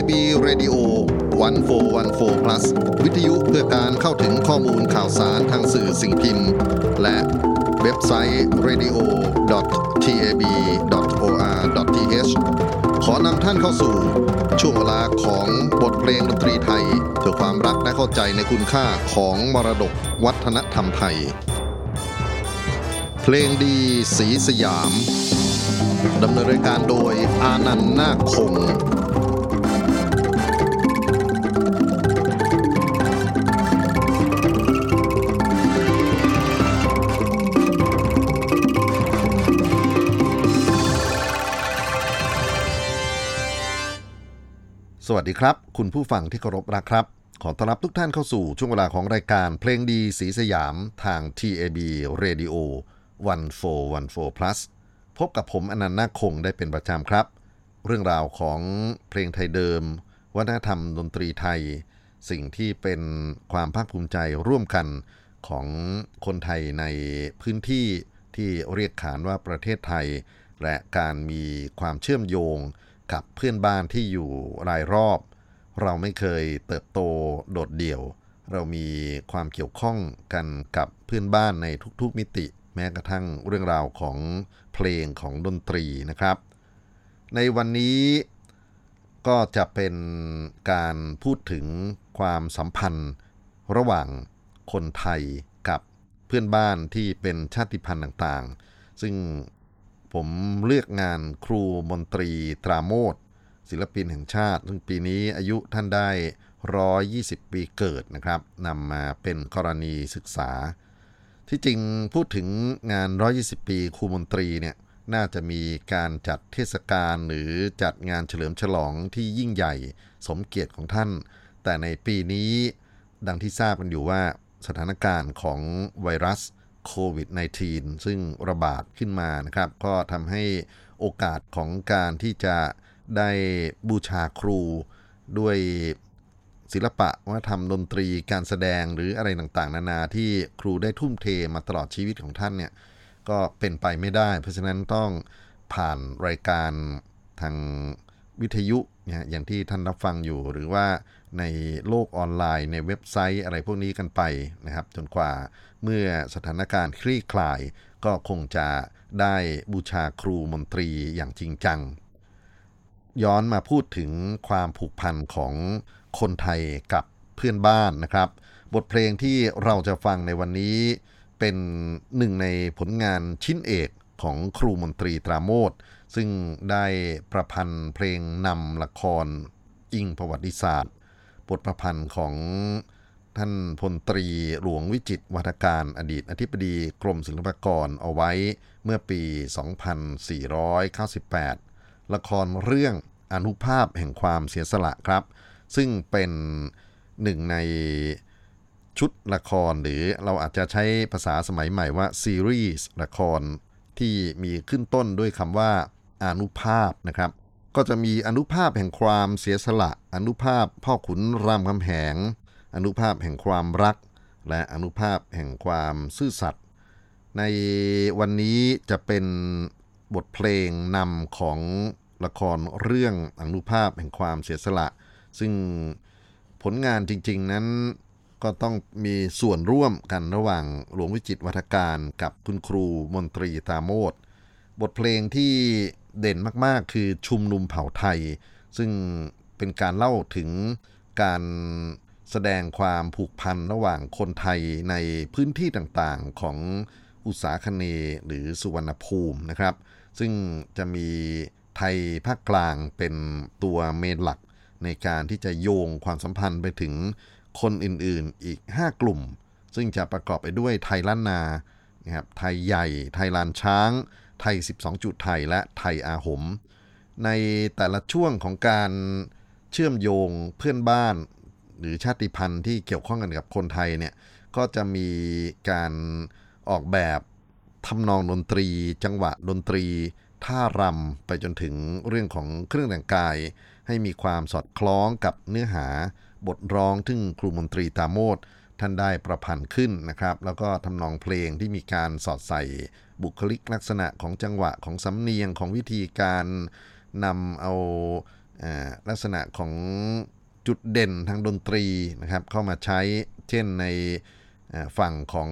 TAB Radio 1414 plus วิทยุเพื่อการเข้าถึงข้อมูลข่าวสารทางสื่อสิ่งพิมพ์ และเว็บไซต์ radio.tab.or.th ขอนำท่านเข้าสู่ ช่วงเวลาของบทเพลงดนตรีไทยเพื่อความรักและเข้าใจในคุณค่าของมรดกวัฒนธรรมไทย เพลงดีสีสยามดำเนินรายการโดยอานันต์นาคคง สวัสดีครับ คุณผู้ฟังที่เคารพรักครับ ขอต้อนรับทุกท่านเข้าสู่ช่วงเวลาของรายการเพลงดีสีสยามทาง TAB Radio 1414 plus พบกับผมอนันต์นาคคงได้เป็นประจำครับ เรื่องราวของเพลงไทยเดิม วัฒนธรรมดนตรีไทย สิ่งที่เป็นความภาคภูมิใจร่วมกันของคนไทยในพื้นที่ที่เรียกขานว่าประเทศไทย และการมีความเชื่อมโยง กับเพื่อนบ้านที่อยู่รายรอบ เราไม่เคยเติบโตโดดเดี่ยว เรามีความเกี่ยวข้องกันกับเพื่อนบ้านในทุกๆมิติ แม้กระทั่งเรื่องราวของเพลงของดนตรีนะครับ ในวันนี้ก็จะเป็นการพูดถึงความสัมพันธ์ ระหว่างคนไทยกับเพื่อนบ้านที่เป็นชาติพันธุ์ต่างๆ ซึ่ง ผมเลือกงานครูมนตรีตราโมดศิลปินแห่งชาติ ซึ่งปีนี้อายุท่านได้ 120 ปีเกิดนะครับนำมาเป็นกรณีศึกษา ที่จริงพูดถึงงาน 120 ปีครูมนตรีเนี่ยน่าจะมีการจัดเทศกาลหรือจัดงานเฉลิมฉลองที่ยิ่งใหญ่สมเกียรติของท่าน แต่ในปีนี้ดังที่ทราบกันอยู่ว่าสถานการณ์ของไวรัส โควิด -19 ซึ่งระบาดขึ้นมานะครับ ก็ทำให้โอกาสของการที่จะได้บูชาครูด้วยศิลปะวัฒนธรรมดนตรีการแสดงหรืออะไรต่างๆ นานาที่ครูได้ทุ่มเทมาตลอดชีวิตของท่านเนี่ยก็เป็นไปไม่ได้ เพราะฉะนั้นต้องผ่านรายการทางวิทยุ นี่ยอย่างที่ท่านรับฟังอยู่หรือว่าในโลกออนไลน์ในเว็บไซต์อะไรพวกนี้กันไปนะครับ จนกว่าเมื่อสถานการณ์คลี่คลาย ก็คงจะได้บูชาครูมนตรีอย่างจริงจัง ย้อนมาพูดถึงความผูกพันของคนไทยกับเพื่อนบ้านนะครับ บทเพลงที่เราจะฟังในวันนี้เป็นหนึ่งในผลงานชิ้นเอกของครูมนตรีตราโมด ซึ่งได้ประพันธ์เพลงนำละครอิงประวัติศาสตร์บทประพันธ์ของท่านพลตรีหลวงวิจิตวัฒการอดีตอธิบดีกรมศิลปากรเอาไว้เมื่อปี 2498 ละครเรื่องอนุภาพแห่งความเสียสละครับ ซึ่งเป็นหนึ่งในชุดละครหรือเราอาจจะใช้ภาษาสมัยใหม่ว่าซีรีส์ละครที่มีขึ้นต้นด้วยคำว่า อนุภาพนะครับ ก็จะมีอนุภาพแห่งความเสียสละ อนุภาพพ่อขุนรามคำแหง อนุภาพแห่งความรัก และอนุภาพแห่งความซื่อสัตย์ในวันนี้จะเป็นบทเพลงนำของละครเรื่องอนุภาพแห่งความเสียสละ ซึ่งผลงานจริง ๆนั้นก็ต้องมีส่วนร่วมกันระหว่างหลวงวิจิตวัฒการกับคุณครูมนตรีตาโมดบทเพลงที่ เด่นมากๆ คือชุมนุมเผ่าไทย ซึ่งเป็นการเล่าถึงการแสดงความผูกพันระหว่างคนไทยในพื้นที่ต่างๆของอุตสาคเนหรือสุวรรณภูมินะครับ ซึ่งจะมีไทยภาคกลางเป็นตัวเมนหลักในการที่จะโยงความสัมพันธ์ไปถึงคนอื่นๆอีก 5 กลุ่ม ซึ่งจะประกอบไปด้วยไทยล้านนานะครับไทยใหญ่ ไทยลานช้าง ไทย 12 จุดไทยและไทยอาหม ในแต่ละช่วงของการเชื่อมโยงเพื่อนบ้าน หรือชาติพันธุ์ที่เกี่ยวข้องกันกับคนไทยเนี่ยก็จะมีการออกแบบทำนองดนตรี จังหวะดนตรี ท่ารำไปจนถึงเรื่องของเครื่องแต่งกาย ให้มีความสอดคล้องกับเนื้อหาบทร้องทึ่งครูมนตรีตาโมดท่านได้ประพันธ์ขึ้นนะครับ แล้วก็ทำนองเพลงที่มีการสอดใส่ บุคลิกลักษณะของจังหวะของสำเนียงของวิธีการนำเอาอ่าลักษณะของจุดเด่นทางดนตรีนะครับเข้ามาใช้เช่นในฝั่งของ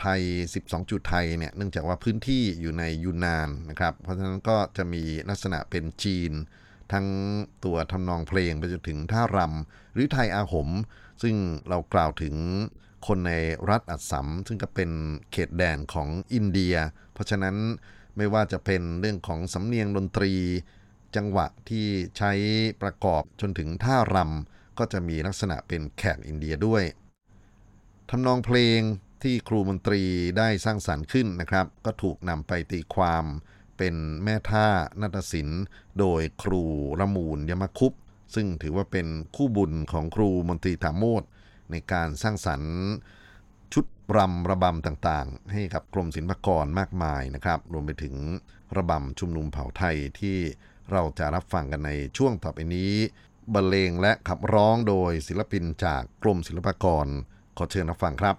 ไทย 12 จุดไทยเนี่ยเนื่องจากว่าพื้นที่อยู่ในยูนนานนะครับ เพราะฉะนั้นก็จะมีลักษณะเป็นจีน ทั้งตัวทำนองเพลงไปจนถึงท่ารำหรือไทยอาหม ซึ่งเรากล่าวถึง คนในรัฐอัสสัมซึ่งก็เป็นเขตแดนของอินเดีย เพราะฉะนั้นไม่ว่าจะเป็นเรื่องของสำเนียงดนตรี จังหวะที่ใช้ประกอบจนถึงท่ารำก็จะมีลักษณะเป็นแขกอินเดียด้วยทำนองเพลงที่ครูมนตรีได้สร้างสรรค์ขึ้นนะครับ ก็ถูกนำไปตีความเป็นแม่ท่านาฏศิลป์ โดยครูระมูลยมคุปซึ่งถือว่าเป็นคู่บุญของครูมนตรีถามโมด ในการสร้างสรรค์ชุดรำระบำต่างๆ ให้กับกรมศิลปากรมากมายนะครับ รวมไปถึงระบำชุมนุมเผ่าไทยที่เราจะรับฟังกันในช่วงต่อไปนี้บรรเลงและขับร้องโดยศิลปินจากกรมศิลปากร ขอเชิญรับฟังครับ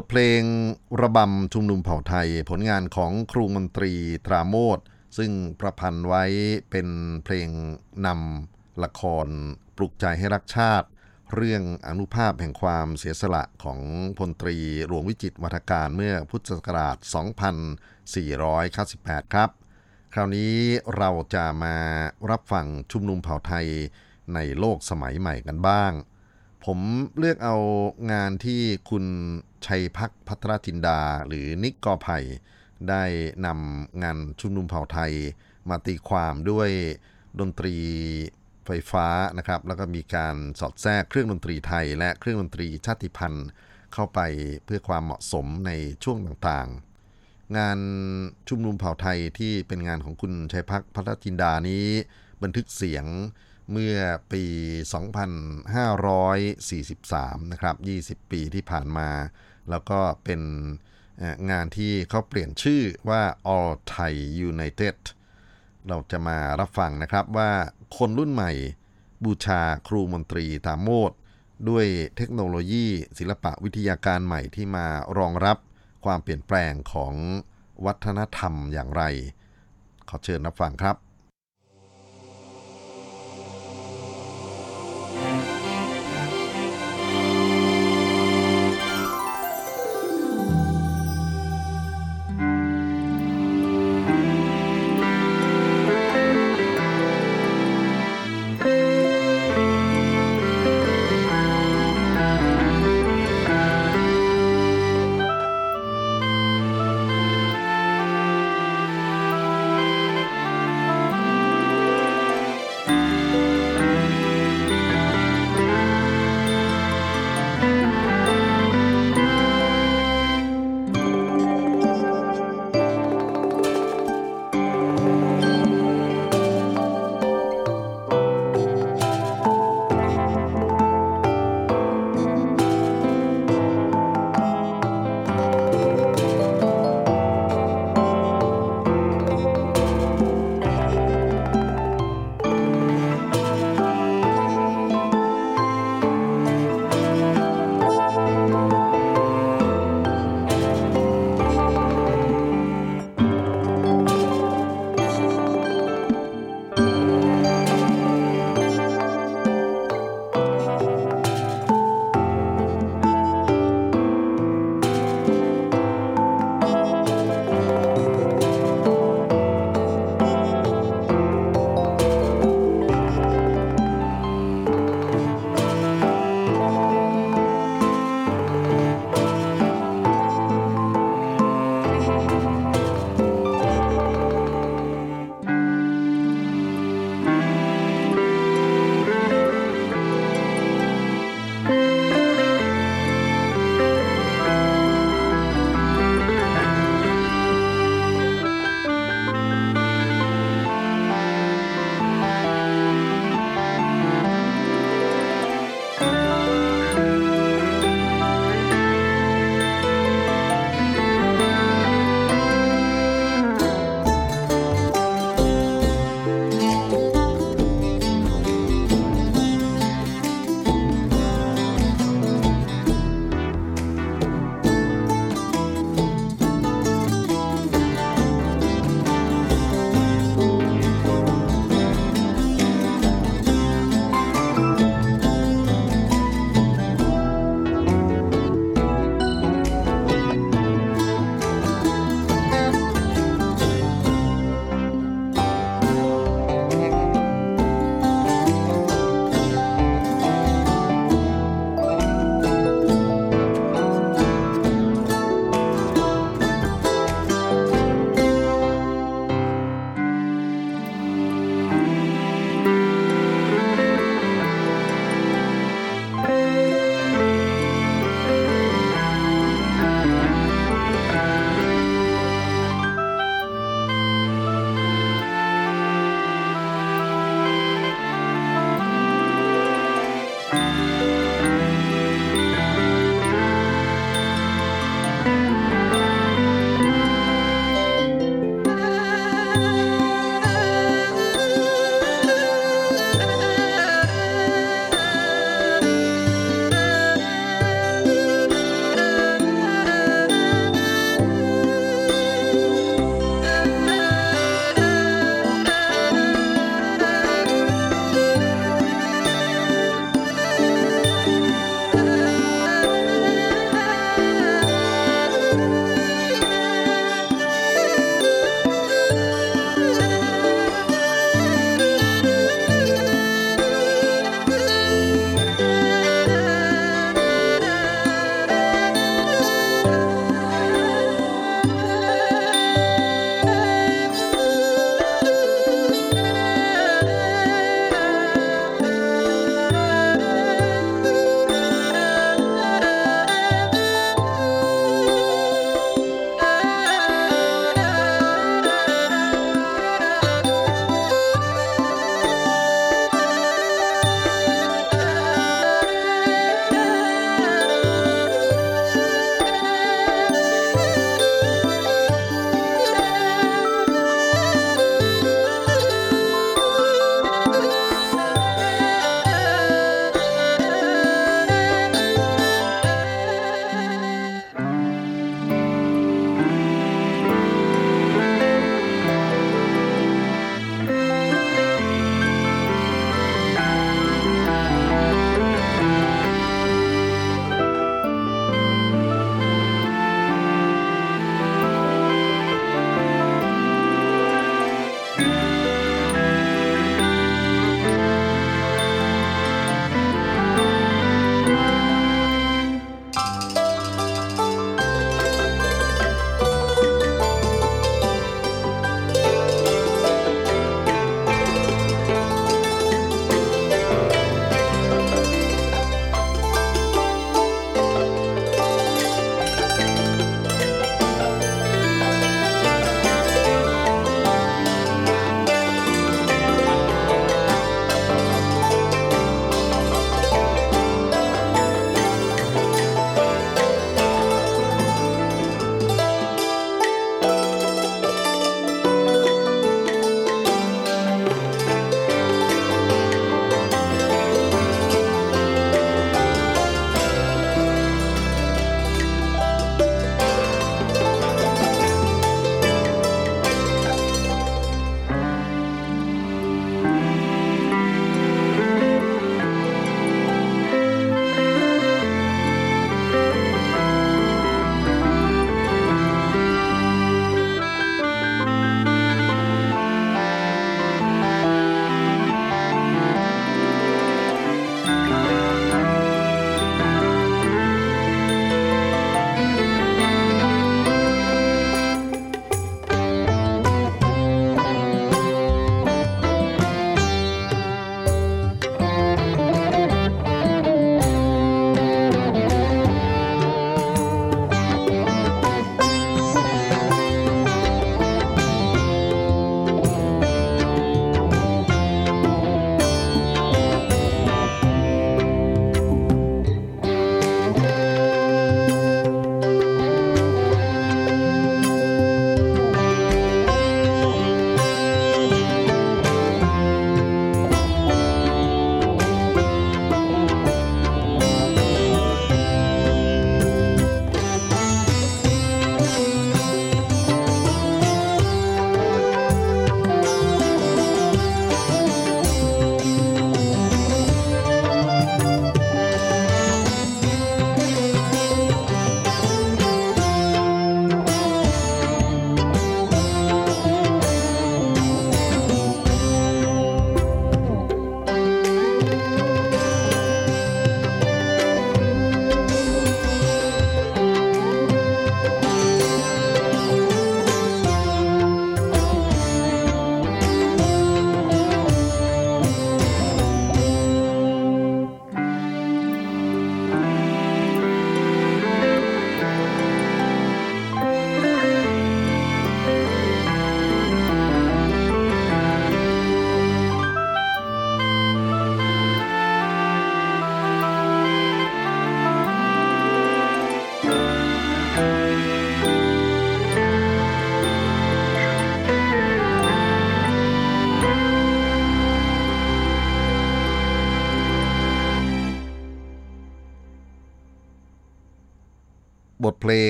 ทเพลงระบำชุมนุมเผ่าไทย ผลงานของครูมนตรีตราโมทซึ่งประพันธ์ไว้เป็นเพลงนำละครปลุกใจให้รักชาติ เรื่องอนุภาพแห่งความเสียสละของพลตรีหลวงวิจิตวัฒการเมื่อพุทธศักราช 2498 ครับ คราวนี้เราจะมารับฟังชุมนุมเผ่าไทยในโลกสมัยใหม่กันบ้าง ผมเลือกเอางานที่คุณชัยพักพัทรจินดา หรือนิกกอไผ่ได้นำงานชุมนุมเผ่าไทย มาตีความด้วยดนตรีไฟฟ้านะครับ แล้วก็มีการสอดแทรกเครื่องดนตรีไทย และเครื่องดนตรีชาติพันธุ์เข้าไปเพื่อความเหมาะสมในช่วงต่างๆ งานชุมนุมเผ่าไทยที่เป็นงานของคุณชัยพักพัทรจินดานี้ บันทึกเสียง เมื่อปี 2543 นะครับ 20 ปีที่ผ่านมา แล้วก็เป็นงานที่เขาเปลี่ยนชื่อว่า All Thai United เราจะมารับฟังนะครับว่าคนรุ่นใหม่บูชาครูมนตรีตามโมดด้วยเทคโนโลยีศิลปะวิทยาการใหม่ที่มารองรับความเปลี่ยนแปลงของวัฒนธรรมอย่างไร ขอเชิญรับฟังครับ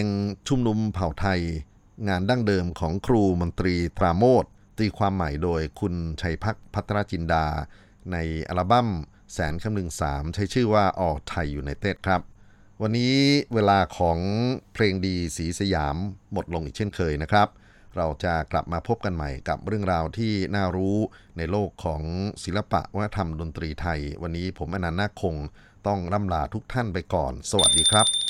งชุมนุมเผ่าไทย งานดั้งเดิมของครูมนตรีตราโมทตีความใหม่โดยคุณชัยพักพัทรจินดา ในอัลบั้มแสนคำนึงสามใช้ชื่อว่าออไทยอยู่ในเต็ดครับ วันนี้เวลาของเพลงดีสีสยามหมดลงอีกเช่นเคยนะครับ เราจะกลับมาพบกันใหม่กับเรื่องราวที่น่ารู้ในโลกของศิลปะวัฒนธรรมดนตรีไทย วันนี้ผมอนันต์นาคคงต้องล่ำลาทุกท่านไปก่อน สวัสดีครับ